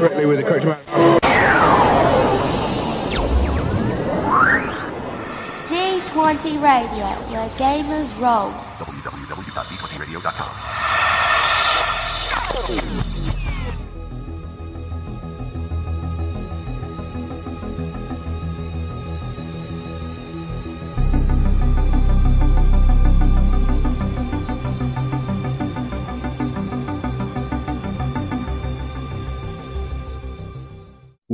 correctly with the correct amount. D20 Radio, where gamers roll.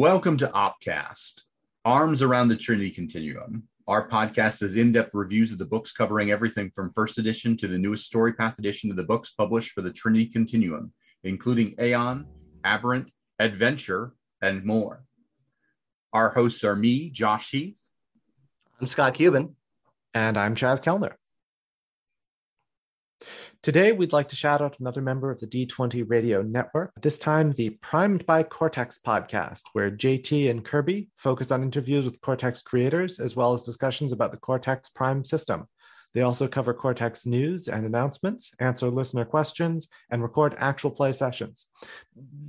Welcome to Opcast, Arms Around the Trinity Continuum. Our podcast is in depth reviews of the books covering everything from first edition to the newest story path edition of the books published for the Trinity Continuum, including Aeon, Aberrant, Adventure, and more. Our hosts are me, Josh Heath. I'm Scott Cuban. And I'm Chaz Kellner. Today, we'd like to shout out another member of the D20 Radio Network, this time the Primed by Cortex podcast, where JT and Kirby focus on interviews with Cortex creators as well as discussions about the Cortex Prime system. They also cover Cortex news and announcements, answer listener questions, and record actual play sessions.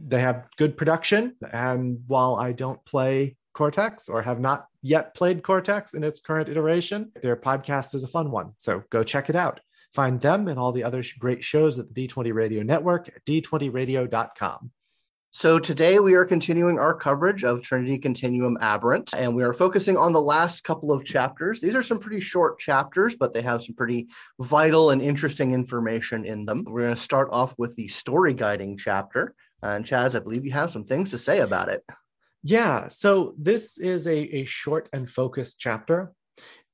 They have good production, and while I don't play Cortex or have not yet played Cortex in its current iteration, their podcast is a fun one. So go check it out. Find them and all the other great shows at the D20 Radio Network at d20radio.com. So today we are continuing our coverage of Trinity Continuum Aberrant, and we are focusing on the last couple of chapters. These are some pretty short chapters, but they have some pretty vital and interesting information in them. We're going to start off with the story guiding chapter. And Chaz, I believe you have some things to say about it. Yeah, so this is a, a short and focused chapter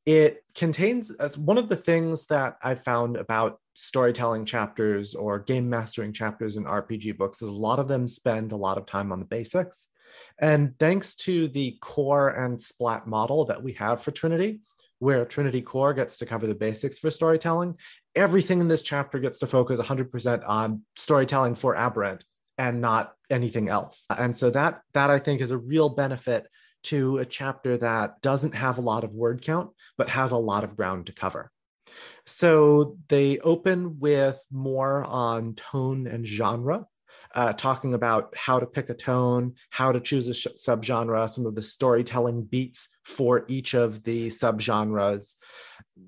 it contains one of the things that I found about storytelling chapters or game mastering chapters in RPG books is a lot of them spend a lot of time on the basics. And thanks to the core and splat model that we have for Trinity, where Trinity Core gets to cover the basics for storytelling, everything in this chapter gets to focus 100% on storytelling for Aberrant and not anything else. And so that that I think is a real benefit to a chapter that doesn't have a lot of word count, but has a lot of ground to cover. So they open with more on tone and genre, uh, talking about how to pick a tone, how to choose a sh- subgenre, some of the storytelling beats for each of the subgenres.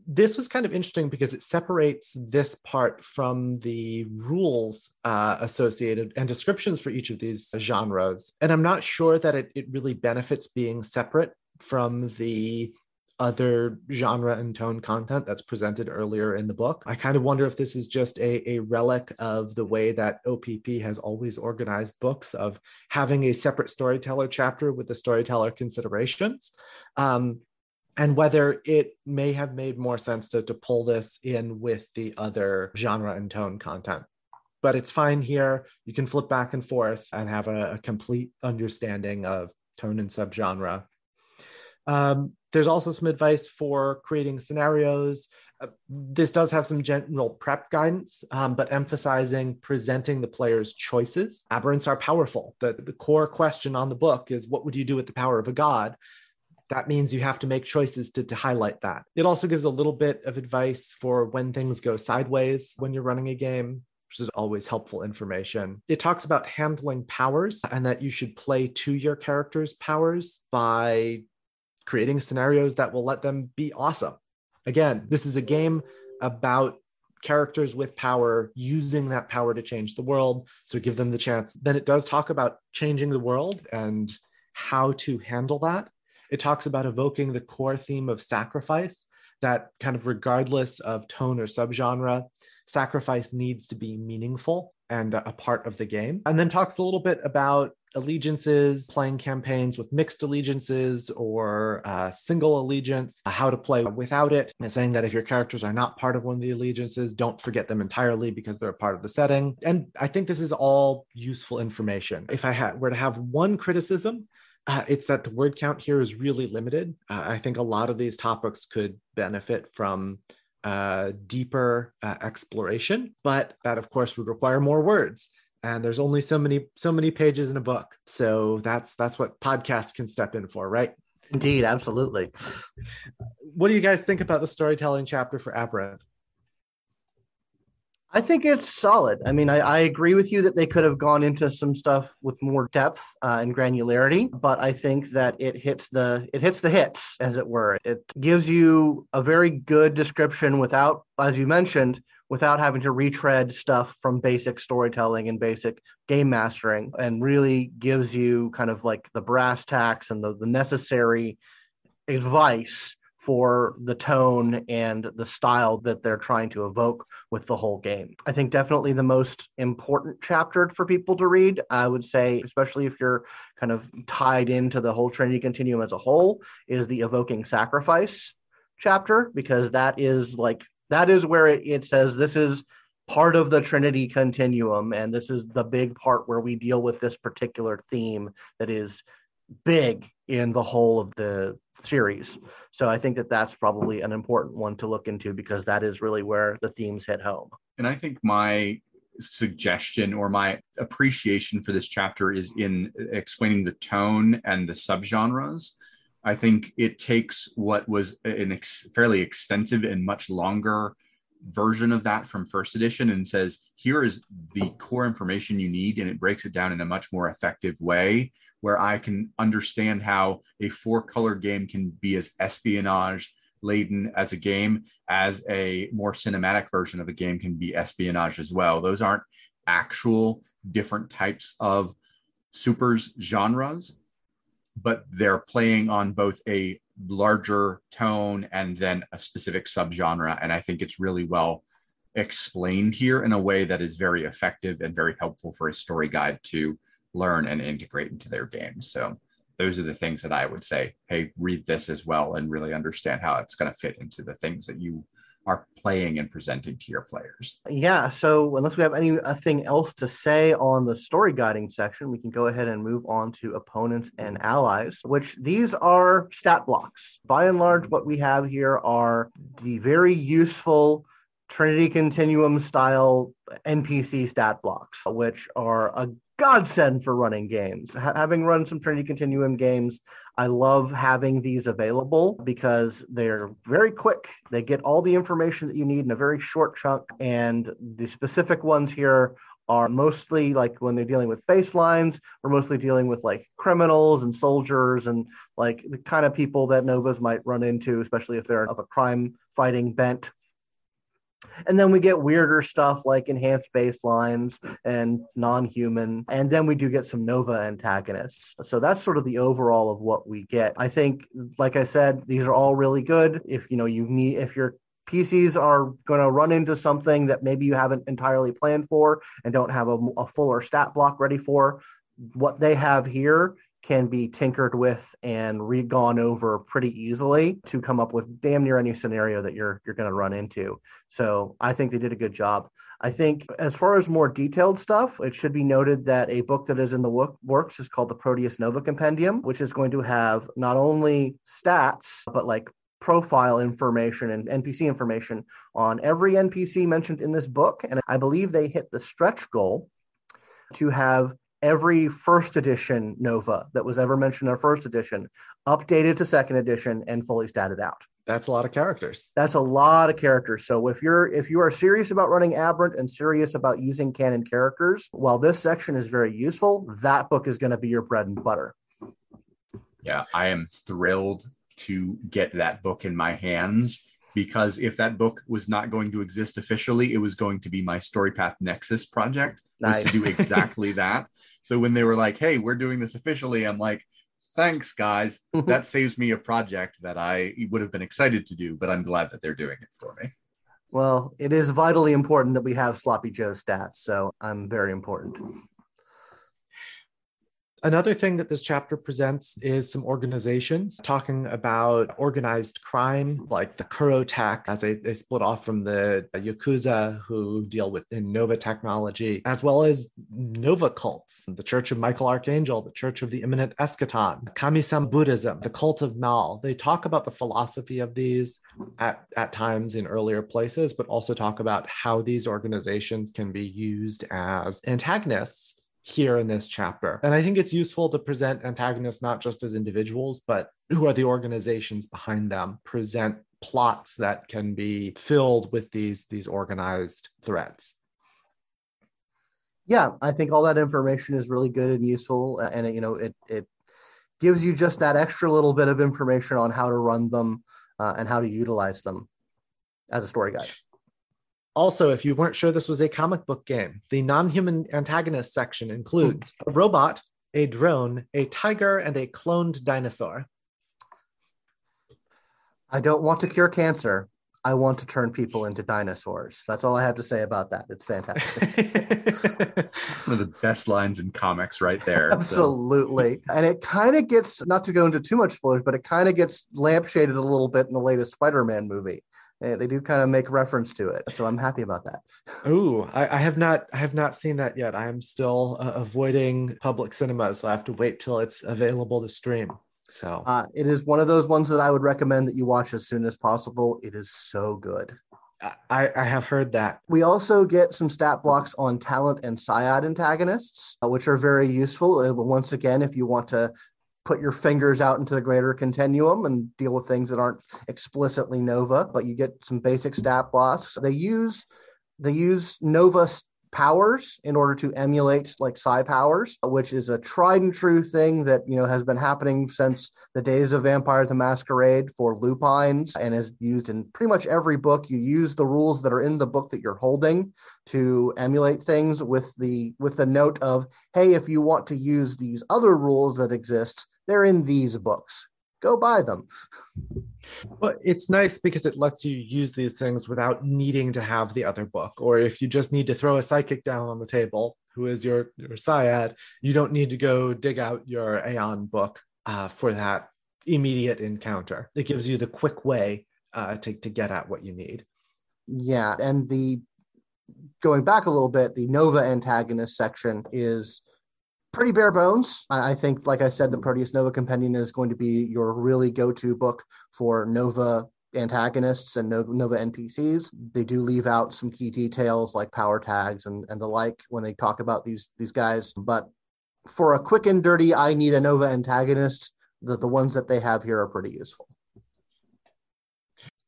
This was kind of interesting because it separates this part from the rules uh, associated and descriptions for each of these genres. And I'm not sure that it, it really benefits being separate from the other genre and tone content that's presented earlier in the book. I kind of wonder if this is just a, a relic of the way that OPP has always organized books of having a separate storyteller chapter with the storyteller considerations. Um, and whether it may have made more sense to, to pull this in with the other genre and tone content but it's fine here. You can flip back and forth and have a, a complete understanding of tone and subgenre. Um, there's also some advice for creating scenarios. Uh, this does have some general prep guidance, um, but emphasizing presenting the player's choices. Aberrants are powerful. The, the core question on the book is what would you do with the power of a god? That means you have to make choices to, to highlight that. It also gives a little bit of advice for when things go sideways when you're running a game which is always helpful information. It talks about handling powers and that you should play to your character's powers by creating scenarios that will let them be awesome. Again, this is a game about characters with power using that power to change the world. So give them the chance. Then it does talk about changing the world and how to handle that. It talks about evoking the core theme of sacrifice, that kind of regardless of tone or subgenre, sacrifice needs to be meaningful and a part of the game. And then talks a little bit about allegiances, playing campaigns with mixed allegiances or uh, single allegiance, uh, how to play without it, and saying that if your characters are not part of one of the allegiances, don't forget them entirely because they're a part of the setting. And I think this is all useful information. If I were to have one criticism, uh, it's that the word count here is really limited. Uh, I think a lot of these topics could benefit from uh, deeper uh, exploration, but that, of course, would require more words. And there's only so many so many pages in a book. So that's that's what podcasts can step in for right? Indeed absolutely. What do you guys think about the storytelling chapter for aberrant I think it's solid. I mean, I, I, agree with you that they could have gone into some stuff with more depth uh, and granularity, but I think that it hits the it hits the hits, as it were. It gives you a very good description without, as you mentioned, without having to retread stuff from basic storytelling and basic game mastering, and really gives you kind of like the brass tacks and the, the necessary advice for the tone and the style that they're trying to evoke with the whole game. I think definitely the most important chapter for people to read, I would say, especially if you're kind of tied into the whole Trinity Continuum as a whole, is the Evoking Sacrifice chapter, because that is like, that is where it, it says this is part of the Trinity Continuum, and this is the big part where we deal with this particular theme that is big in the whole of the series. So I think that that's probably an important one to look into because that is really where the themes hit home. And I think my suggestion or my appreciation for this chapter is in explaining the tone and the subgenres. I think it takes what was an ex- fairly extensive and much longer version of that from first edition and says here is the core information you need and it breaks it down in a much more effective way where i can understand how a four color game can be as espionage laden as a game as a more cinematic version of a game can be espionage as well. Those aren't actual different types of supers genres but they're playing on both a larger tone and then a specific subgenre. And I think it's really well explained here in a way that is very effective and very helpful for a story guide to learn and integrate into their games. So those are the things that I would say, hey, read this as well and really understand how it's going to fit into the things that you are playing and presenting to your players. Yeah. So unless we have anything uh, else to say on the story guiding section, we can go ahead and move on to opponents and allies, which these are stat blocks. By and large, what we have here are the very useful Trinity Continuum style NPC stat blocks, which are a godsend for running games. having run some Trinity Continuum games, I love having these available because they're very quick. They get all the information that you need in a very short chunk. And the specific ones here are mostly like when they're dealing with baselines, we're mostly dealing with like criminals and soldiers and like the kind of people that Novas might run into, especially if they're of a crime fighting bent and then we get weirder stuff like enhanced baselines and non-human. And then we do get some Nova antagonists. So that's sort of the overall of what we get. I think, like I said, these are all really good. If you know you need if your PCs are going to run into something that maybe you haven't entirely planned for and don't have a, a fuller stat block ready for, what they have here can be tinkered with and re-gone over pretty easily to come up with damn near any scenario that you're you're going to run into. So I think they did a good job. I think as far as more detailed stuff, it should be noted that a book that is in the work, works is called the Proteus Nova Compendium, which is going to have not only stats but like profile information and NPC information on every NPC mentioned in this book. And I believe they hit the stretch goal to have every first edition Nova that was ever mentioned in our first edition, updated to second edition and fully statted out. That's a lot of characters. That's a lot of characters. So if you're if you are serious about running Aberrant and serious about using canon characters, while this section is very useful, that book is going to be your bread and butter. Yeah, I am thrilled to get that book in my hands because if that book was not going to exist officially, it was going to be my Storypath Nexus project. Nice. Was to do exactly that. So when they were like, "Hey, we're doing this officially," I'm like, "Thanks, guys. that saves me a project that I would have been excited to do, but I'm glad that they're doing it for me." Well, it is vitally important that we have Sloppy Joe stats, so I'm very important. Another thing that this chapter presents is some organizations talking about organized crime, like the Kurotek, as they, they split off from the Yakuza, who deal with Nova technology, as well as Nova cults, the Church of Michael Archangel, the Church of the Imminent Eschaton, Kamisama Buddhism, the Cult of Mal. They talk about the philosophy of these at, at times in earlier places, but also talk about how these organizations can be used as antagonists here in this chapter. And I think it's useful to present antagonists not just as individuals, but who are the organizations behind them, present plots that can be filled with these, these organized threats. Yeah, I think all that information is really good and useful, and you know it it gives you just that extra little bit of information on how to run them uh, and how to utilize them as a story guide. Also, if you weren't sure this was a comic book game, the non human antagonist section includes hmm. a robot, a drone, a tiger, and a cloned dinosaur. I don't want to cure cancer. I want to turn people into dinosaurs. That's all I have to say about that. It's fantastic. One of the best lines in comics, right there. so. Absolutely. And it kind of gets, not to go into too much spoilers, but it kind of gets lampshaded a little bit in the latest Spider Man movie. They do kind of make reference to it. So I'm happy about that. Ooh, I, I have not I have not seen that yet. I am still uh, avoiding public cinemas, so I have to wait till it's available to stream. So Uh, it is one of those ones that I would recommend that you watch as soon as possible. It is so good. I, I have heard that. We also get some stat blocks on talent and Psiad antagonists, uh, which are very useful. Uh, once again, if you want to put your fingers out into the greater continuum and deal with things that aren't explicitly Nova, but you get some basic stat blocks. They use they use Nova powers in order to emulate like psi powers, which is a tried and true thing that you know has been happening since the days of Vampire the Masquerade for lupines and is used in pretty much every book. You use the rules that are in the book that you're holding to emulate things with the with the note of, hey, if you want to use these other rules that exist, they're in these books. Go buy them. But it's nice because it lets you use these things without needing to have the other book. Or if you just need to throw a psychic down on the table, who is your, your Psiad, you don't need to go dig out your Aeon book uh, for that immediate encounter. It gives you the quick way uh, to, to get at what you need. Yeah, and the going back a little bit, the Nova antagonist section is pretty bare bones. I, I think, like I said, the hmm. Proteus Nova Compendium is going to be your really go-to book for Nova antagonists and No- Nova NPCs. They do leave out some key details like power tags and, and the like when they talk about these these guys. But for a quick and dirty, I need a Nova antagonist. The, the ones that they have here are pretty useful.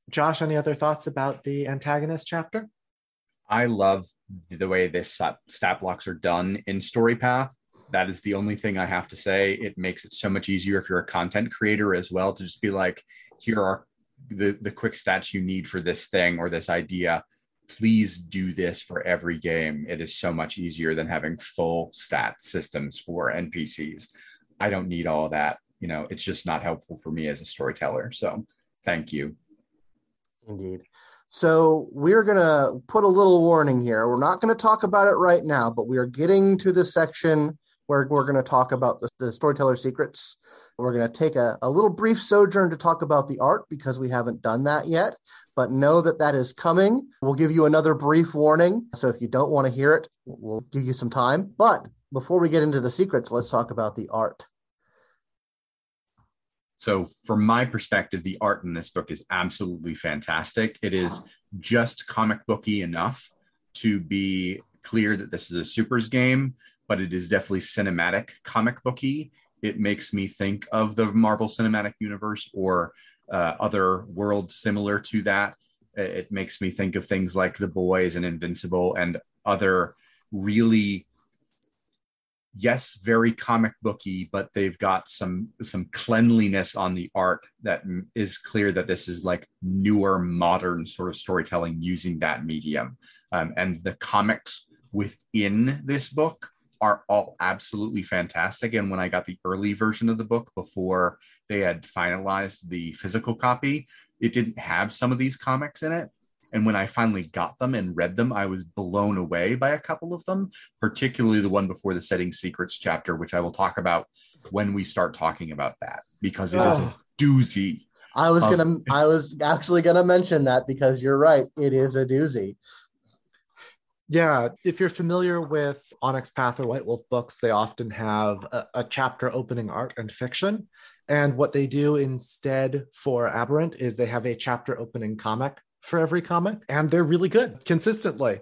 Josh, any other thoughts about the antagonist chapter? I love the way this stat stat blocks are done in StoryPath. That is the only thing I have to say. It makes it so much easier if you're a content creator as well to just be like, here are the the quick stats you need for this thing or this idea. Please do this for every game. It is so much easier than having full stat systems for NPCs. I don't need all that. You know, it's just not helpful for me as a storyteller. So thank you. Indeed. So we're going to put a little warning here. We're not going to talk about it right now, but we are getting to the section where we're going to talk about the, the storyteller secrets. We're going to take a, a little brief sojourn to talk about the art because we haven't done that yet, but know that that is coming. We'll give you another brief warning. So if you don't want to hear it, we'll give you some time. But before we get into the secrets, let's talk about the art. So, from my perspective, the art in this book is absolutely fantastic. It is just comic booky enough to be clear that this is a supers game, but it is definitely cinematic comic booky. It makes me think of the Marvel Cinematic Universe or uh, other worlds similar to that. It makes me think of things like The Boys and Invincible and other really yes very comic booky but they've got some some cleanliness on the art that is clear that this is like newer modern sort of storytelling using that medium um, and the comics within this book are all absolutely fantastic and when i got the early version of the book before they had finalized the physical copy it didn't have some of these comics in it and when I finally got them and read them, I was blown away by a couple of them, particularly the one before the Setting Secrets chapter, which I will talk about when we start talking about that because it is a Oh. doozy. I was Um, gonna, I was actually gonna mention that because you're right. It is a doozy. Yeah, if you're familiar with Onyx Path or White Wolf books, they often have a, a chapter opening art and fiction. And what they do instead for Aberrant is they have a chapter opening comic for every comic, and they're really good consistently.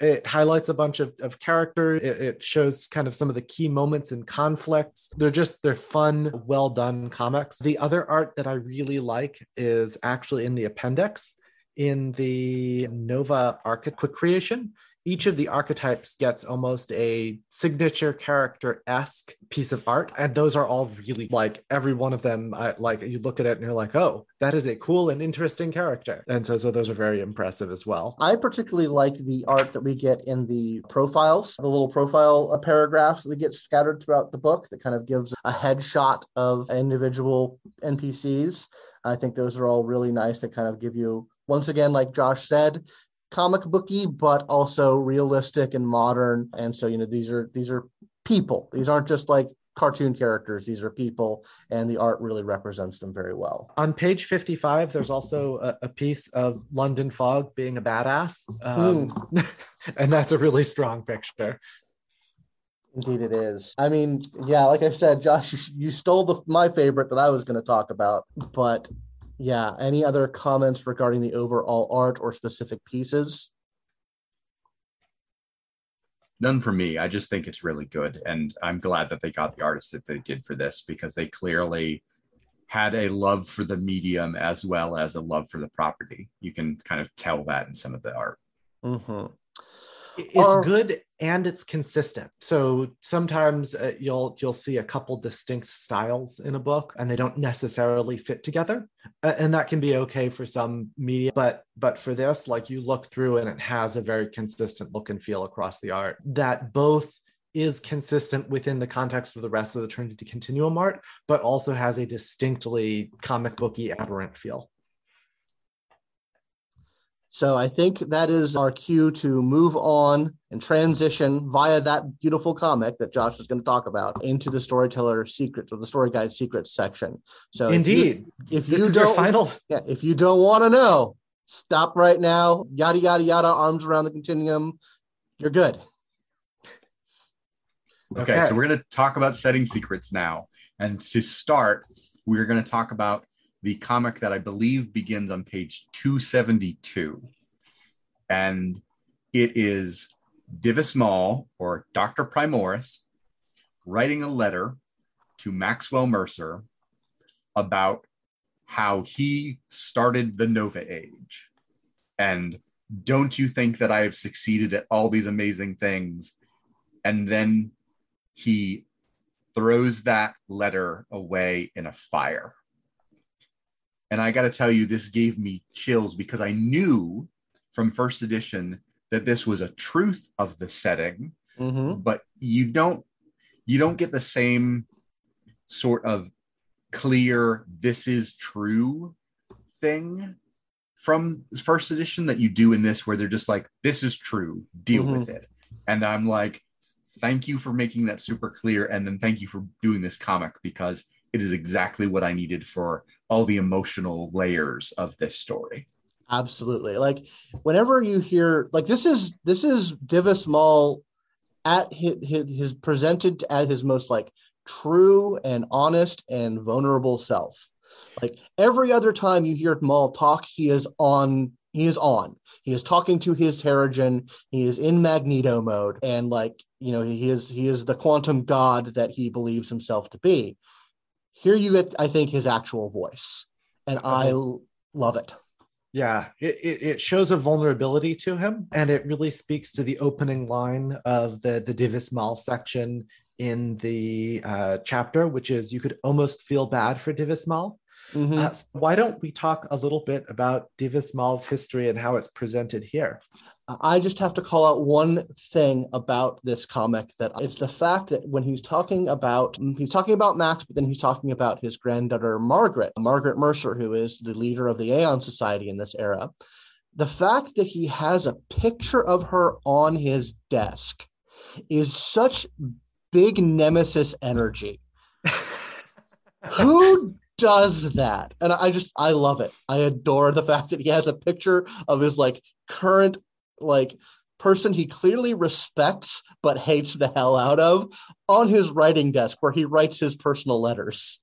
It highlights a bunch of, of character. It, it shows kind of some of the key moments and conflicts. They're just, they're fun, well done comics. The other art that I really like is actually in the appendix in the Nova Arc Quick Creation each of the archetypes gets almost a signature character esque piece of art. And those are all really like every one of them, I, like you look at it and you're like, oh, that is a cool and interesting character. And so, so those are very impressive as well. I particularly like the art that we get in the profiles, the little profile uh, paragraphs that we get scattered throughout the book that kind of gives a headshot of individual NPCs. I think those are all really nice to kind of give you once again, like Josh said, comic booky, but also realistic and modern. And so, you know, these are these are people. These aren't just like cartoon characters. These are people, and the art really represents them very well. On page 55, there's also a, a piece of London Fog being a badass. Um, mm. and that's a really strong picture. Indeed, it is. I mean, yeah, like I said, Josh, you stole the my favorite that I was going to talk about, but yeah. Any other comments regarding the overall art or specific pieces? None for me. I just think it's really good. And I'm glad that they got the artists that they did for this because they clearly had a love for the medium as well as a love for the property. You can kind of tell that in some of the art. Mm-hmm it's good and it's consistent. So sometimes uh, you'll you'll see a couple distinct styles in a book and they don't necessarily fit together uh, and that can be okay for some media but but for this like you look through and it has a very consistent look and feel across the art. That both is consistent within the context of the rest of the trinity continuum art but also has a distinctly comic booky aberrant feel so I think that is our cue to move on and transition via that beautiful comic that Josh is going to talk about into the storyteller secrets or the story guide secrets section. So indeed, if you, if you don't final, yeah, if you don't want to know, stop right now. Yada yada yada. Arms around the continuum. You're good. Okay, okay. so we're going to talk about setting secrets now, and to start, we're going to talk about the comic that I believe begins on page 272. And it is Divis Mal or Dr. Primoris writing a letter to Maxwell Mercer about how he started the Nova Age. And don't you think that I have succeeded at all these amazing things? And then he throws that letter away in a fire. And I got to tell you, this gave me chills because I knew from first edition that this was a truth of the setting, mm-hmm. but you don't you don't get the same sort of clear this is true thing from first edition that you do in this where they're just like this is true deal mm-hmm. with it and i'm like thank you for making that super clear and then thank you for doing this comic because it is exactly what I needed for all the emotional layers of this story. Absolutely. Like whenever you hear like this is this is Divis Mal at his, his, his presented at his most like true and honest and vulnerable self. Like every other time you hear Mal talk, he is on he is on. He is talking to his Teragen. He is in Magneto mode, and like you know, he is he is the quantum god that he believes himself to be. Here you get, I think, his actual voice, and I love it. Yeah, it, it shows a vulnerability to him, and it really speaks to the opening line of the the Divis Mal section in the uh, chapter, which is you could almost feel bad for Divis Mal Mm-hmm. Uh, so why don't we talk a little bit about Divis Mal's history and how it's presented here? I just have to call out one thing about this comic that it's the fact that when he's talking about he's talking about Max, but then he's talking about his granddaughter Margaret, Margaret Mercer, who is the leader of the Aeon Society in this era. The fact that he has a picture of her on his desk is such big nemesis energy. Who does that. And i just i love it. I adore the fact that he has a picture of his like current like person he clearly respects but hates the hell out of on his writing desk where he writes his personal letters.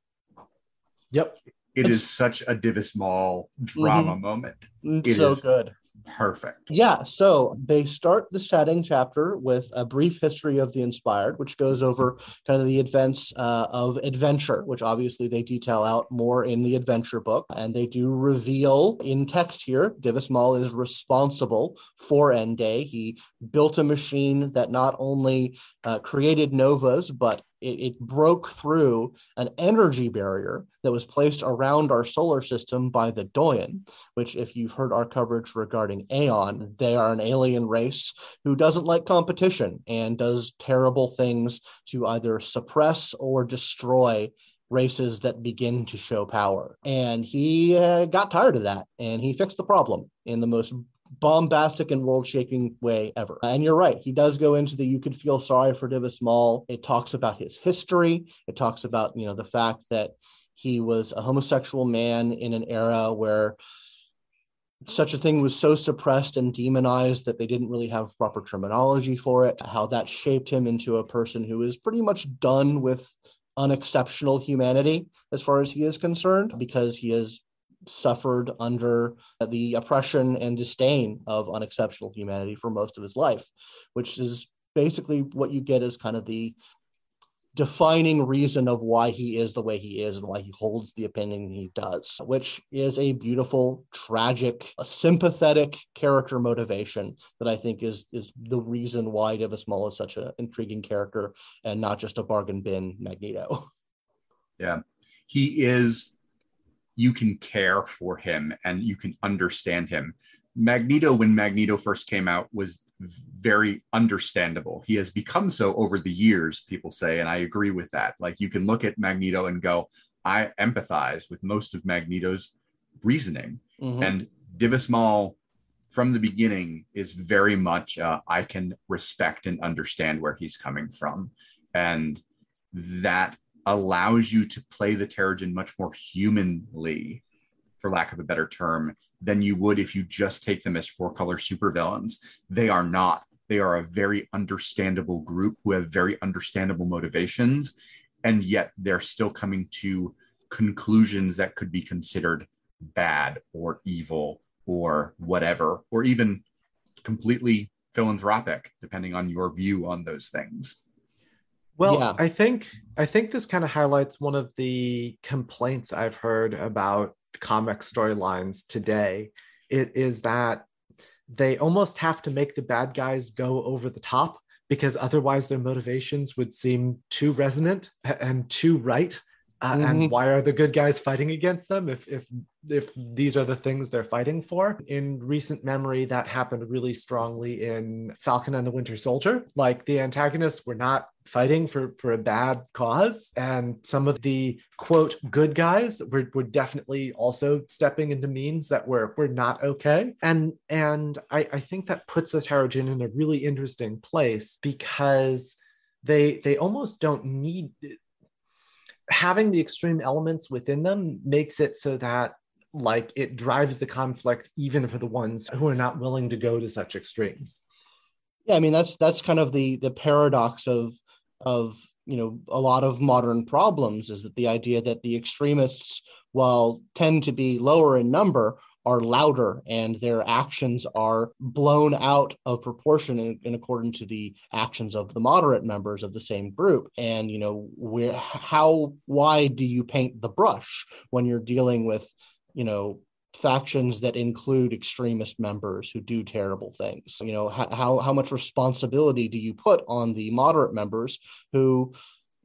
Yep. It it's, is such a Divis Mal drama mm-hmm. moment. It's so is good Perfect. Yeah, so they start the setting chapter with a brief history of the inspired, which goes over kind of the events uh, of adventure, which obviously they detail out more in the adventure book. And they do reveal in text here Divis Mal is responsible for Day. He built a machine that not only uh, created novas, but it, broke through an energy barrier that was placed around our solar system by the Doyen, which, if you've heard our coverage regarding Aeon, they are an alien race who doesn't like competition and does terrible things to either suppress or destroy races that begin to show power. And he uh, got tired of that and he fixed the problem in the most bombastic and world shaking way ever. And you're right, he does go into the you could feel sorry for Divis Mal. It talks about his history, it talks about, you know, the fact that he was a homosexual man in an era where such a thing was so suppressed and demonized that they didn't really have proper terminology for it, how that shaped him into a person who is pretty much done with unexceptional humanity as far as he is concerned because he has suffered under the oppression and disdain of unexceptional humanity for most of his life, which is basically what you get as kind of the defining reason of why he is the way he is and why he holds the opinion he does, which is a beautiful, tragic, a sympathetic character motivation that I think is is the reason why Divis Mal is such an intriguing character and not just a bargain bin Magneto. Yeah. He is you can care for him and you can understand him. Magneto, when Magneto first came out, was very understandable. He has become so over the years, people say, and I agree with that. Like you can look at Magneto and go, I empathize with most of Magneto's reasoning. Mm-hmm. And Divis Mal, from the beginning, is very much uh, I can respect and understand where he's coming from. And that allows you to play the Teragen much more humanly, for lack of a better term, than you would if you just take them as four color supervillains. They are not. They are a very understandable group who have very understandable motivations, and yet they're still coming to conclusions that could be considered bad or evil or whatever, or even completely philanthropic, depending on your view on those things. Well, yeah. I think I think this kind of highlights one of the complaints I've heard about comic storylines today. It is that they almost have to make the bad guys go over the top because otherwise their motivations would seem too resonant and too right uh, mm-hmm. and why are the good guys fighting against them if if if these are the things they're fighting for in recent memory that happened really strongly in falcon and the winter soldier like the antagonists were not fighting for for a bad cause. And some of the quote good guys were, were definitely also stepping into means that were were not okay. And and i i think that puts the Teragen in a really interesting place because they they almost don't need having the extreme elements within them makes it so that like it drives the conflict even for the ones who are not willing to go to such extremes. Yeah i mean that's that's kind of the the paradox of of you know a lot of modern problems is that the idea that the extremists while tend to be lower in number are louder and their actions are blown out of proportion in, in accordance to the actions of the moderate members of the same group. And you know where how why do you paint the brush when you're dealing with you know factions that include extremist members who do terrible things you know how how much responsibility do you put on the moderate members who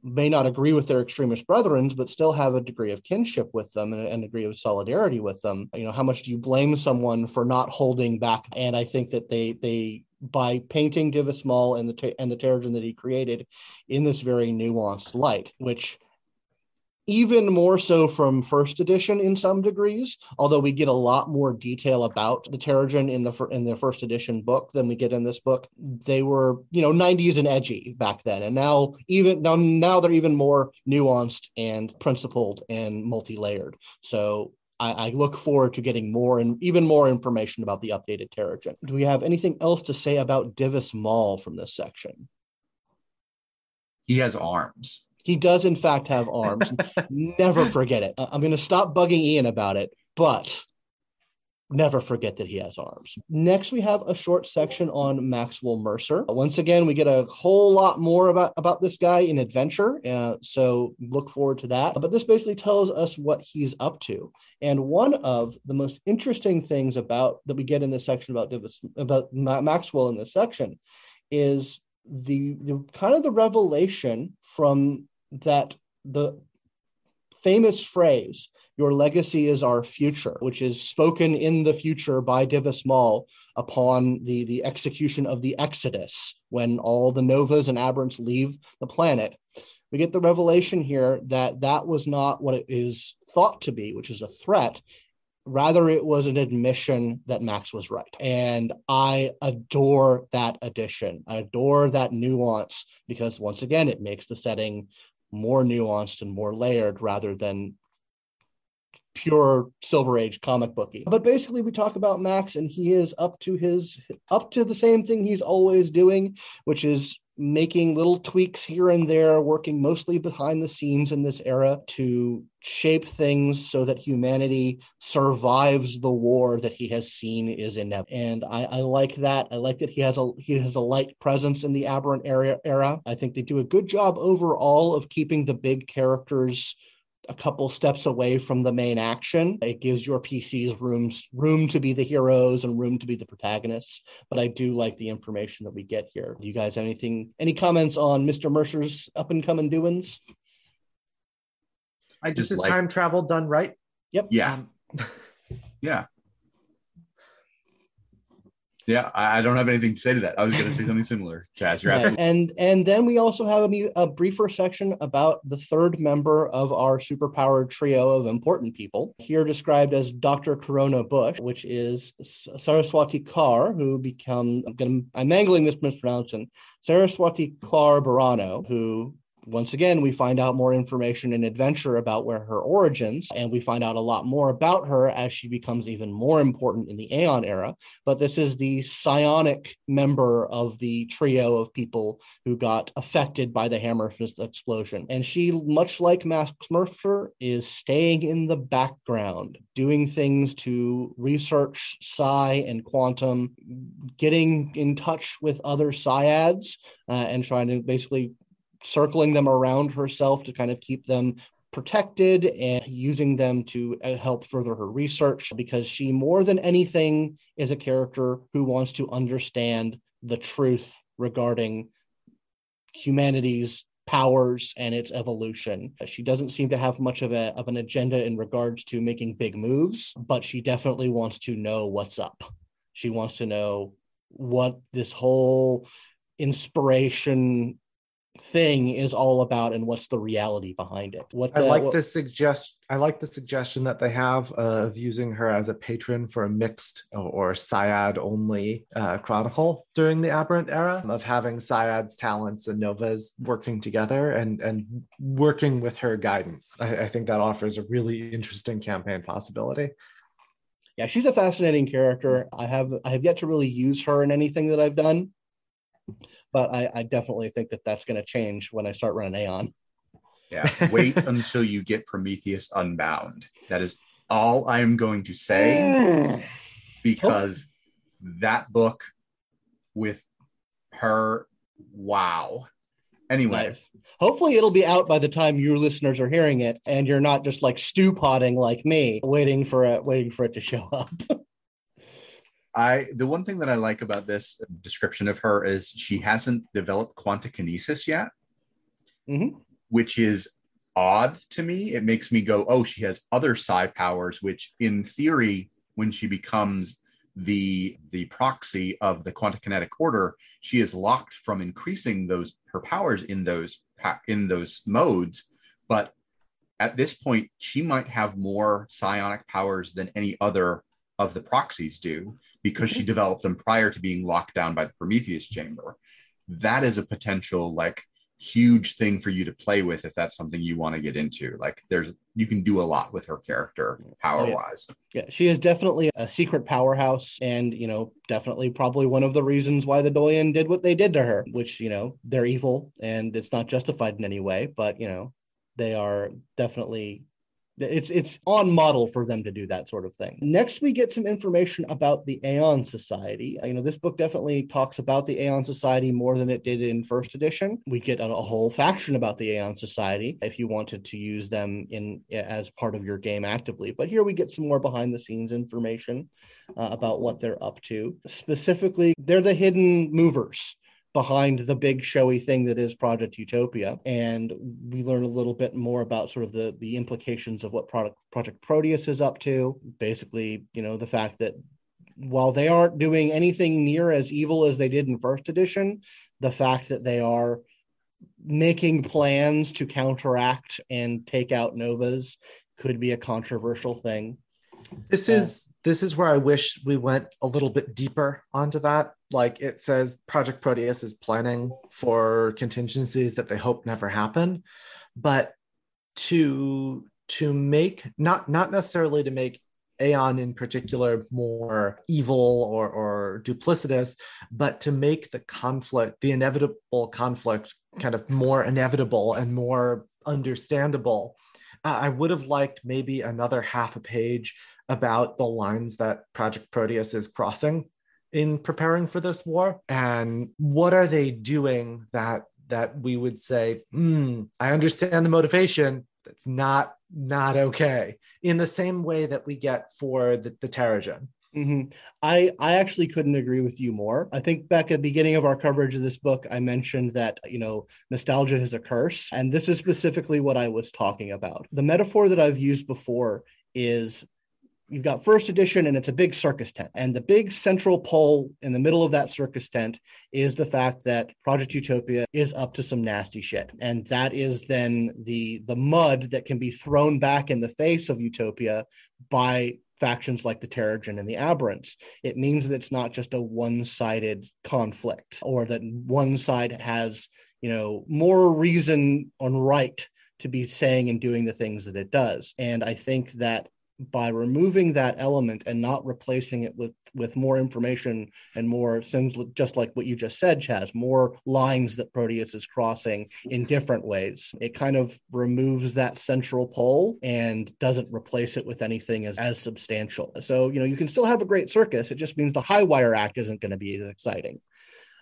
may not agree with their extremist brethren, but still have a degree of kinship with them and a degree of solidarity with them. You know, how much do you blame someone for not holding back? And I think that they they by painting Divis Mal and the and the Teragen that he created in this very nuanced light, which even more so from first edition in some degrees although we get a lot more detail about the Teragen in the in the first edition book than we get in this book they were you know 90s and edgy back then and now even now now they're even more nuanced and principled and multi-layered so I, I look forward to getting more and even more information about the updated Teragen. Do we have anything else to say about Divis Mal from this section? He has arms. He does, in fact, have arms. Never forget it. I'm going to stop bugging Ian about it, but never forget that he has arms. Next, we have a short section on Maxwell Mercer. Once again, we get a whole lot more about, about this guy in Adventure, uh, so look forward to that. But this basically tells us what he's up to. And one of the most interesting things about that we get in this section about Divis, about Maxwell in this section is the the kind of the revelation from that the famous phrase, your legacy is our future, which is spoken in the future by Divis Mal upon the, the execution of the Exodus, when all the Novas and Aberrants leave the planet. We get the revelation here that that was not what it is thought to be, which is a threat. Rather, it was an admission that Max was right. And I adore that addition. I adore that nuance because, once again, it makes the setting more nuanced and more layered rather than pure silver age comic booky. But basically we talk about max and he is up to his up to the same thing he's always doing which is making little tweaks here and there working mostly behind the scenes in this era to shape things so that humanity survives the war that he has seen is inevitable. And I, I like that. I like that he has a he has a light presence in the aberrant era era. I think they do a good job overall of keeping the big characters a couple steps away from the main action. It gives your PCs rooms room to be the heroes and room to be the protagonists. But I do like the information that we get here. Do you guys have anything any comments on Mr. Mercer's up and coming doings? I just this is like... time travel done right. Yep. Yeah. Um... yeah. Yeah, I don't have anything to say to that. I was going to say something similar, Chaz. You're absolutely and and then we also have a, a briefer section about the third member of our superpowered trio of important people, here described as Dr. Corona Bush, which is Saraswati Kaur, who become I'm going to I'm mangling this mispronouncing Saraswati Kaur Barano, who once again, we find out more information and Adventure about where her origins, and we find out a lot more about her as she becomes even more important in the Aeon era. But this is the psionic member of the trio of people who got affected by the Hammersmith explosion. And she, much like Max Mercer, is staying in the background, doing things to research psi and quantum, getting in touch with other psiads, uh, and trying to basically circling them around herself to kind of keep them protected and using them to uh, help further her research because she more than anything is a character who wants to understand the truth regarding humanity's powers and its evolution. She doesn't seem to have much of a of an agenda in regards to making big moves, but she definitely wants to know what's up. She wants to know what this whole inspiration thing is all about and what's the reality behind it. What the, i like what, the suggest i like the suggestion that they have of using her as a patron for a mixed or, or Psiad only uh, chronicle during the aberrant era of having psiad's talents and novas working together and and working with her guidance. I, I think that offers a really interesting campaign possibility. Yeah she's a fascinating character. I have i have yet to really use her in anything that i've done but I, I definitely think that that's going to change when I start running Aeon. Yeah, wait until you get Prometheus Unbound. That is all I am going to say because that book with her, wow. Anyway, nice. hopefully it'll be out by the time your listeners are hearing it, and you're not just like stew potting like me, waiting for it, waiting for it to show up. I the one thing that I like about this description of her is she hasn't developed quantakinesis yet, mm-hmm. which is odd to me. It makes me go, "Oh, she has other psi powers," which in theory, when she becomes the the proxy of the quantakinetic order, she is locked from increasing those her powers in those in those modes. But at this point, she might have more psionic powers than any other of the proxies do because she mm-hmm. developed them prior to being locked down by the Prometheus chamber. That is a potential like huge thing for you to play with if that's something you want to get into. Like there's you can do a lot with her character power wise. Oh, yeah. yeah, she is definitely a secret powerhouse and you know, definitely probably one of the reasons why the Doyen did what they did to her, which, you know, they're evil and it's not justified in any way, but you know, they are definitely It's it's on model for them to do that sort of thing. Next, we get some information about the Aeon Society. You know, this book definitely talks about the Aeon Society more than it did in first edition. We get a, a whole faction about the Aeon Society if you wanted to use them in as part of your game actively. But here we get some more behind the scenes information uh, about what they're up to. Specifically, they're the hidden movers behind the big showy thing that is Project Utopia. And we learn a little bit more about sort of the the implications of what product Project Proteus is up to. Basically, you know, the fact that while they aren't doing anything near as evil as they did in first edition, the fact that they are making plans to counteract and take out novas could be a controversial thing. This is this is where I wish we went a little bit deeper onto that. Like it says, Project Proteus is planning for contingencies that they hope never happen, but to to make not not necessarily to make Aeon in particular more evil or, or duplicitous, but to make the conflict, the inevitable conflict, kind of more inevitable and more understandable. I would have liked maybe another half a page about the lines that Project Proteus is crossing in preparing for this war and what are they doing that that we would say hmm, i understand the motivation that's not not okay in the same way that we get for the, the Teragen. Mm-hmm. I I actually couldn't agree with you more. I think back at the beginning of our coverage of this book, I mentioned that you know nostalgia is a curse, and this is specifically what I was talking about. The metaphor that I've used before is you've got first edition and it's a big circus tent and the big central pole in the middle of that circus tent is the fact that project utopia is up to some nasty shit and that is then the the mud that can be thrown back in the face of utopia by factions like the Teragen and the Aberrants. It means that it's not just a one-sided conflict or that one side has, you know, more reason on right to be saying and doing the things that it does. And I think that by removing that element and not replacing it with with more information and more things just like what you just said chaz more lines that proteus is crossing in different ways. It kind of removes that central pole and doesn't replace it with anything as, as substantial. So you know you can still have a great circus it just means the high wire act isn't going to be as exciting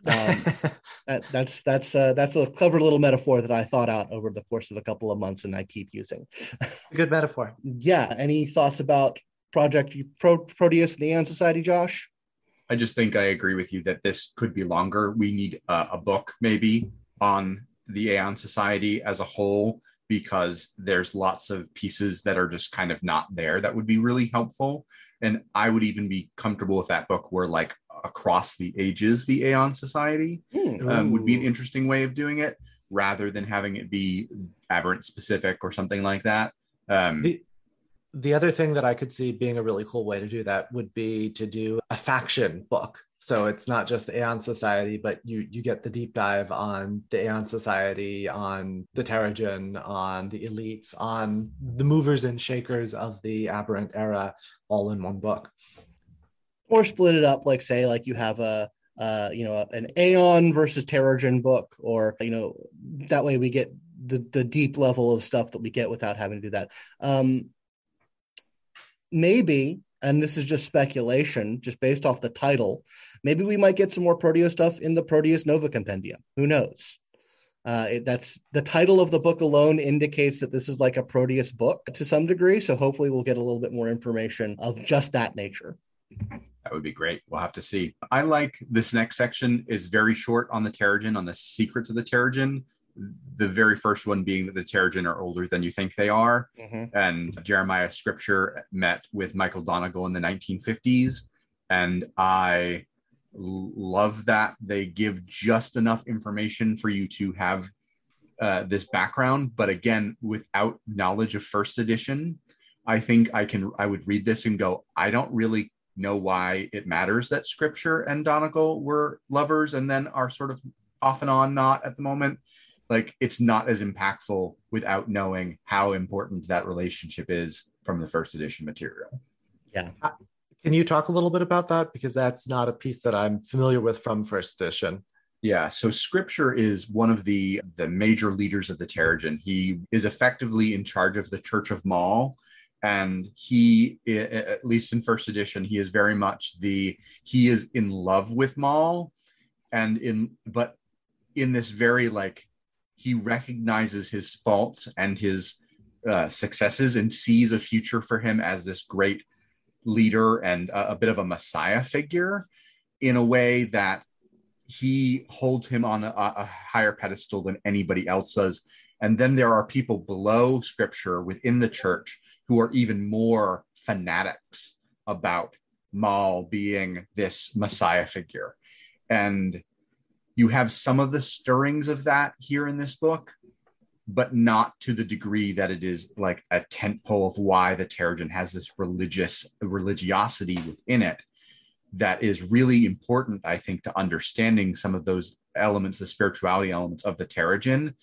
um, that, that's that's uh, that's a clever little metaphor that I thought out over the course of a couple of months, and I keep using. good metaphor. yeah. Any thoughts about Project Pro- Proteus and the Aeon Society, Josh? I just think I agree with you that this could be longer. We need uh, a book maybe on the Aeon Society as a whole because there's lots of pieces that are just kind of not there that would be really helpful. And I would even be comfortable if that book were like across the ages the Aeon Society mm. um, would be an interesting way of doing it rather than having it be aberrant specific or something like that. Um, the, the other thing that I could see being a really cool way to do that would be to do a faction book. So it's not just the Aeon Society, but you you get the deep dive on the Aeon Society, on the Teragen, on the elites, on the movers and shakers of the aberrant era, all in one book or split it up like say like you have a uh, you know an Aeon versus Teragen book, or you know that way we get the the deep level of stuff that we get without having to do that. Um, maybe, and this is just speculation, just based off the title, maybe we might get some more Proteus stuff in the Proteus Nova Compendium. Who knows? Uh, it, that's the title of the book alone indicates that this is like a Proteus book to some degree. So hopefully we'll get a little bit more information of just that nature. That would be great. We'll have to see. I like this next section is very short on the Teragen, on the secrets of the Teragen. The very first one being that the Teragen are older than you think they are. Mm-hmm. And Jeremiah Scripture met with Michael Donegal in the 1950s. And I love that they give just enough information for you to have uh, this background, but again, without knowledge of first edition, I think I can I would read this and go, I don't really know why it matters that Scripture and Donegal were lovers and then are sort of off and on not at the moment. Like it's not as impactful without knowing how important that relationship is from the first edition material. Yeah. Uh, can you talk a little bit about that? Because that's not a piece that I'm familiar with from first edition. Yeah, so Scripture is one of the the major leaders of the Teragen. He is effectively in charge of the Church of Mal, and he, at least in first edition, he is very much the he is in love with Mal, and in but in this very like he recognizes his faults and his uh, successes and sees a future for him as this great leader and a, a bit of a messiah figure in a way that he holds him on a, a, higher pedestal than anybody else does. And then there are people below scripture within the church who are even more fanatics about Mal being this messiah figure. And you have some of the stirrings of that here in this book, but not to the degree that it is like a tentpole of why the Teragen has this religious religiosity within it that is really important, I think, to understanding some of those elements, the spirituality elements of the Teragen.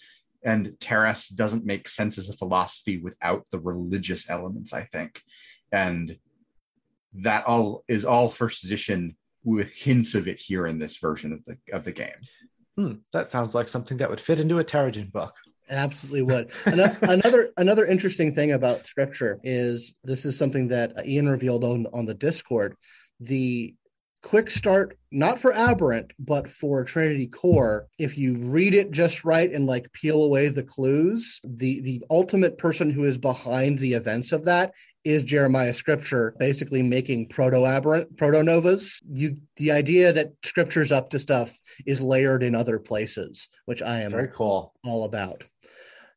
And Taras doesn't make sense as a philosophy without the religious elements, I think. And that all is all first edition with hints of it here in this version of the of the game. Hmm, that sounds like something that would fit into a Teragen book. It absolutely would. another another interesting thing about scripture is this is something that Ian revealed on on the Discord. The quick start, not for Aberrant, but for Trinity Core, if you read it just right and like peel away the clues, the the ultimate person who is behind the events of that is Jeremiah scripture basically making proto aberrant proto novas. You the idea that scripture's up to stuff is layered in other places, which I am very cool all about.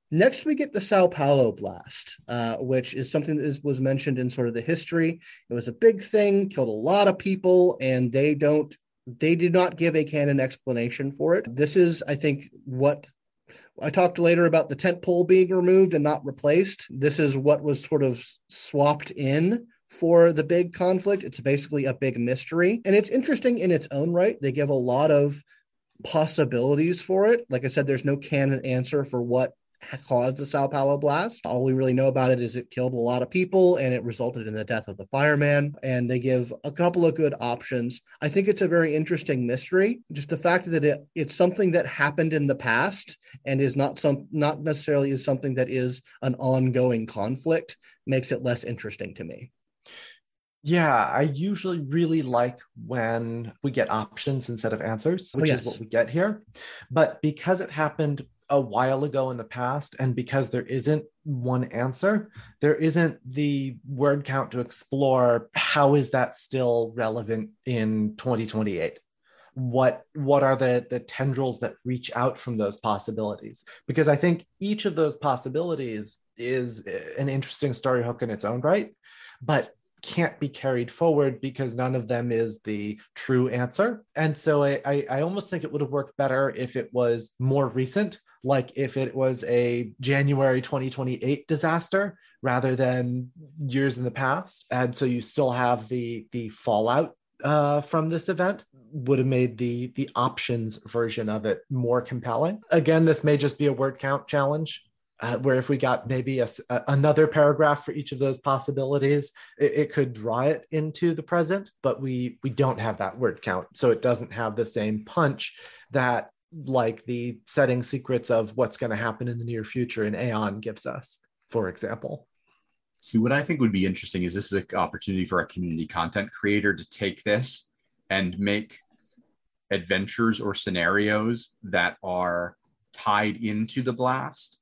Next, we get the Sao Paulo blast, uh, which is something that is, was mentioned in sort of the history. It was a big thing, killed a lot of people, and they don't, they did not give a canon explanation for it. This is, I think, what I talked later about the tent pole being removed and not replaced. This is what was sort of swapped in for the big conflict. It's basically a big mystery, and it's interesting in its own right. They give a lot of possibilities for it. Like I said, there's no canon answer for what caused the Sao Paulo blast. All we really know about it is it killed a lot of people and it resulted in the death of the fireman. And they give a couple of good options. I think it's a very interesting mystery. Just the fact that it, it's something that happened in the past and is not some not necessarily is something that is an ongoing conflict makes it less interesting to me. Yeah, I usually really like when we get options instead of answers, which oh, yes. is what we get here. But because it happened a while ago in the past and because there isn't one answer there isn't the word count to explore how is that still relevant in 2028 what what are the the tendrils that reach out from those possibilities? Because i think each of those possibilities is eh, an interesting story hook in its own right but can't be carried forward because none of them is the true answer. And so I, I, I, almost think it would have worked better if it was more recent like if it was a January 2028 disaster rather than years in the past. And so you still have the the fallout uh, from this event would have made the the options version of it more compelling. Again, this may just be a word count challenge. Uh, where if we got maybe a, a, another paragraph for each of those possibilities, it, it, could draw it into the present. But we we don't have that word count, so it doesn't have the same punch that like the setting secrets of what's going to happen in the near future in Aeon gives us, for example. See, what I think would be interesting is this is an opportunity for a community content creator to take this and make adventures or scenarios that are tied into the blast,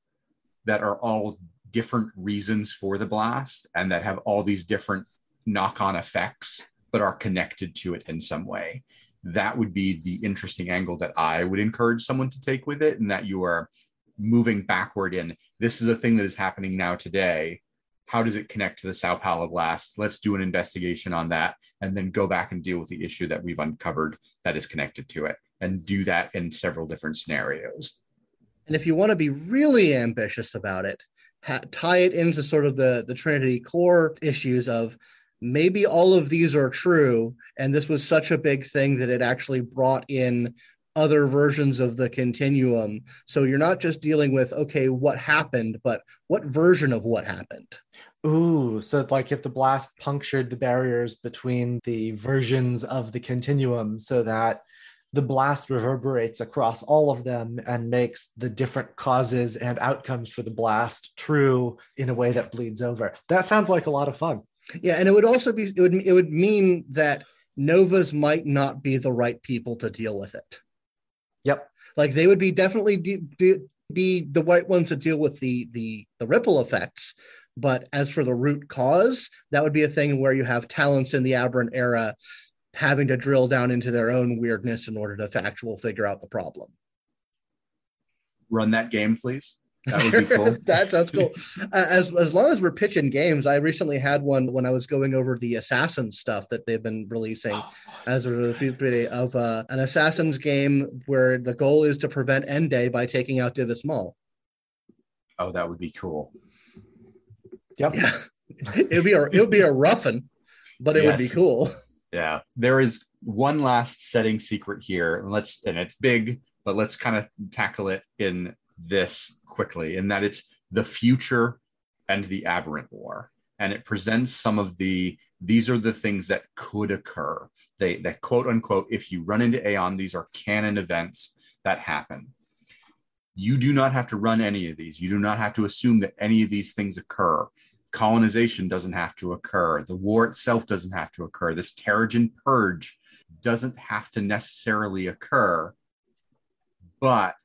that are all different reasons for the blast, and that have all these different knock on effects, but are connected to it in some way that would be the interesting angle that I would encourage someone to take with it, and that you are moving backward in this is a thing that is happening now today. How does it connect to the Sao Paulo blast? Let's do an investigation on that and then go back and deal with the issue that we've uncovered that is connected to it and do that in several different scenarios. And if you want to be really ambitious about it, ha- tie it into sort of the the Trinity core issues of maybe all of these are true and this was such a big thing that it actually brought in other versions of the continuum. So you're not just dealing with okay what happened but what version of what happened. Ooh, so like if the blast punctured the barriers between the versions of the continuum so that the blast reverberates across all of them and makes the different causes and outcomes for the blast true in a way that bleeds over. That sounds like a lot of fun. Yeah, and it would also be it would it would mean that novas might not be the right people to deal with it. Yep. Like they would be definitely de- be, be the right ones to deal with the the the ripple effects, but as for the root cause, that would be a thing where you have talents in the aberrant era having to drill down into their own weirdness in order to factual figure out the problem. Run that game, please. That would be cool. that sounds cool. Uh, as as long as we're pitching games, I recently had one when I was going over the assassin stuff that they've been releasing oh, as a of uh, an assassin's game where the goal is to prevent End Day by taking out Divis Mal. Oh, that would be cool. Yep. Yeah. it would be a it would be a roughin, but it yes. would be cool. Yeah. There is one last setting secret here. And let's and it's big, but let's kind of tackle it in this quickly, in that it's the future and the aberrant war. And it presents some of the these are the things that could occur. They that quote unquote, if you run into Aeon, these are canon events that happen. You do not have to run any of these. You do not have to assume that any of these things occur. Colonization doesn't have to occur. The war itself doesn't have to occur. This Teragen purge doesn't have to necessarily occur. But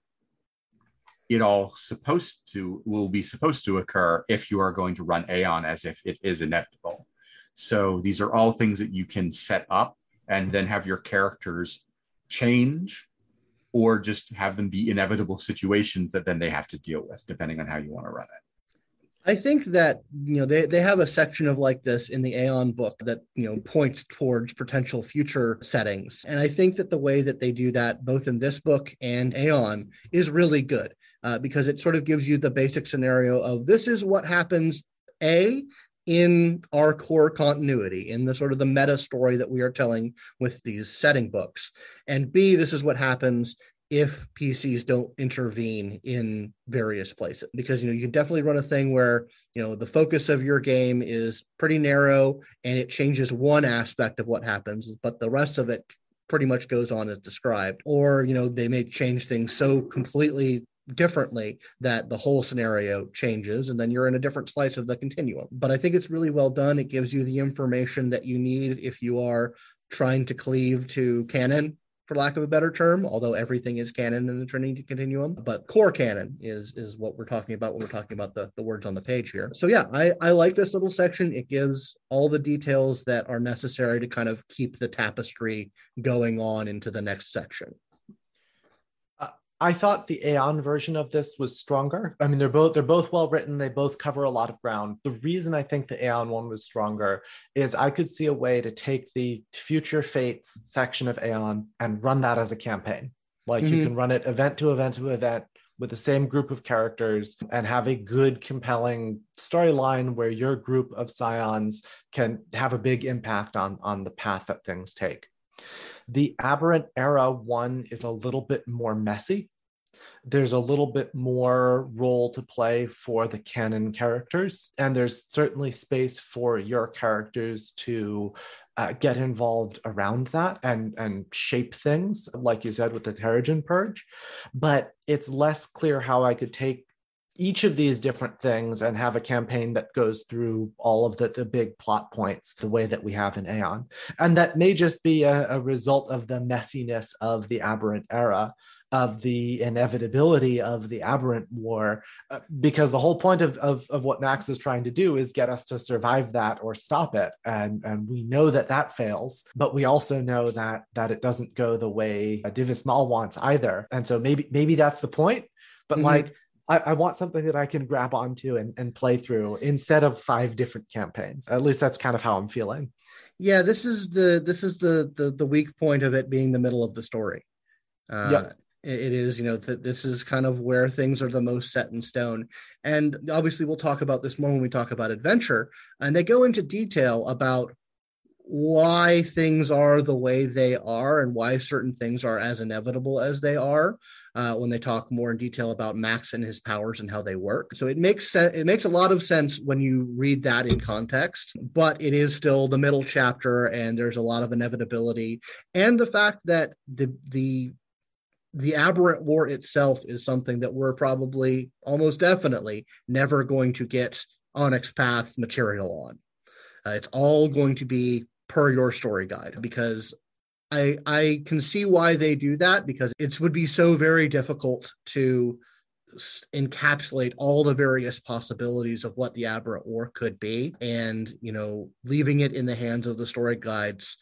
it all supposed to will be supposed to occur if you are going to run Aeon as if it is inevitable. So these are all things that you can set up and then have your characters change or just have them be inevitable situations that then they have to deal with, depending on how you want to run it. I think that you know they, they have a section of like this in the Aeon book that you know points towards potential future settings, and I think that the way that they do that, both in this book and Aeon, is really good uh, because it sort of gives you the basic scenario of this is what happens a in our core continuity in the sort of the meta story that we are telling with these setting books. And b this is what happens if PCs don't intervene in various places because you know you can definitely run a thing where you know the focus of your game is pretty narrow and it changes one aspect of what happens but the rest of it pretty much goes on as described. Or you know they may change things so completely differently that the whole scenario changes and then you're in a different slice of the continuum. But i think it's really well done. It gives you the information that you need if you are trying to cleave to canon for lack of a better term, although everything is canon in the Trinity continuum. But core canon is is what we're talking about when we're talking about the, the words on the page here. So yeah, I, I like this little section. It gives all the details that are necessary to kind of keep the tapestry going on into the next section. I thought the Aeon version of this was stronger. I mean, they're both they're both well written. They both cover a lot of ground. The reason I think the Aeon one was stronger is I could see a way to take the future fates section of Aeon and run that as a campaign. Like mm-hmm. you can run it event to event to event with the same group of characters and have a good, compelling storyline where your group of scions can have a big impact on on the path that things take. The Aberrant Era one is a little bit more messy. There's a little bit more role to play for the canon characters, and there's certainly space for your characters to uh, get involved around that and and shape things, like you said with the Teragen Purge. But it's less clear how I could take each of these different things and have a campaign that goes through all of the, the big plot points the way that we have in Aeon. And that may just be a, a result of the messiness of the aberrant era of the inevitability of the aberrant war uh, because the whole point of, of, of what max is trying to do is get us to survive that or stop it and and we know that that fails but we also know that that it doesn't go the way divis mal wants either and so maybe maybe that's the point but mm-hmm. like I, I, want something that I can grab onto and, and play through instead of five different campaigns. At least that's kind of how I'm feeling. Yeah, this is the this is the the, the weak point of it being the middle of the story. Uh, yep. It is, you know, that this is kind of where things are the most set in stone. And obviously, we'll talk about this more when we talk about adventure. And they go into detail about why things are the way they are and why certain things are as inevitable as they are uh, when they talk more in detail about Max and his powers and how they work. So it makes sense. It makes a lot of sense when you read that in context, but it is still the middle chapter, and there's a lot of inevitability, and the fact that the the the aberrant war itself is something that we're probably almost definitely never going to get Onyx Path material on. Uh, it's all going to be per your story guide because I I can see why they do that because it would be so very difficult to encapsulate all the various possibilities of what the aberrant war could be and you know leaving it in the hands of the story guides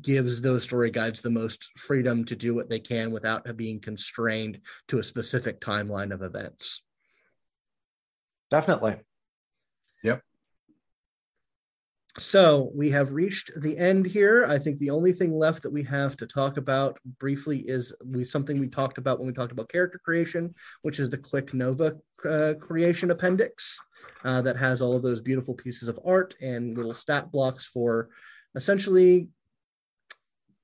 gives those story guides the most freedom to do what they can without being constrained to a specific timeline of events. Definitely. Yep. So we have reached the end here. I think the only thing left that we have to talk about briefly is we something we talked about when we talked about character creation, which is the Quick Nova uh, creation appendix uh, that has all of those beautiful pieces of art and little stat blocks for essentially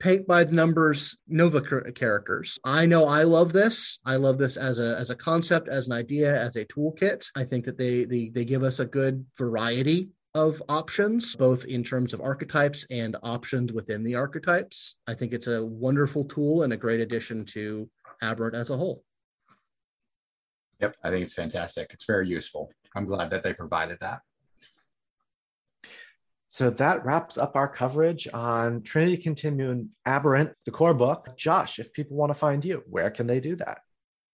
paint by the numbers Nova characters. I know I love this. I love this as a as a concept, as an idea, as a toolkit. I think that they they they give us a good variety of options, both in terms of archetypes and options within the archetypes. I think it's a wonderful tool and a great addition to Aberrant as a whole. Yep, I think it's fantastic. It's very useful. I'm glad that they provided that. So that wraps up our coverage on Trinity Continuum Aberrant, the core book. Josh, if people want to find you, where can they do that?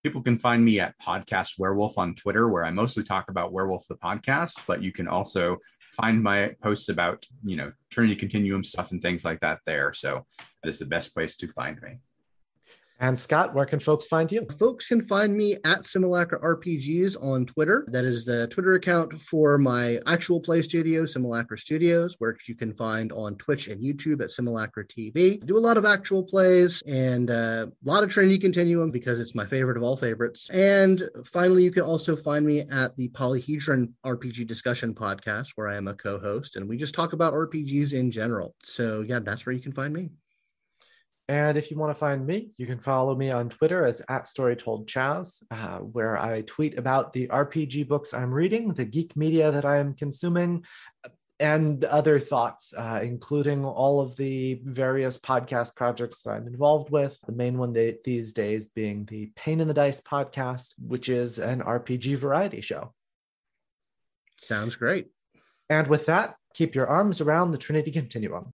People can find me at Podcast Werewolf on Twitter, where I mostly talk about Werewolf the podcast, but you can also find my posts about, you know, Trinity Continuum stuff and things like that there. So that is the best place to find me. And Scott, where can folks find you? Folks can find me at Simulacra RPGs on Twitter. That is the Twitter account for my actual play studio, Simulacra Studios, where you can find on Twitch and YouTube at Simulacra TV. I do a lot of actual plays and uh, a lot of Trinity Continuum because it's my favorite of all favorites. And finally, you can also find me at the Polyhedron RPG Discussion Podcast, where I am a co host, and we just talk about RPGs in general. So, yeah, that's where you can find me. And if you want to find me, you can follow me on Twitter as at StoryToldChaz, uh, where I tweet about the RPG books I'm reading, the geek media that I am consuming, and other thoughts, uh, including all of the various podcast projects that I'm involved with. The main one they, these days being the Pain in the Dice podcast, which is an RPG variety show. Sounds great. And with that, keep your arms around the Trinity Continuum.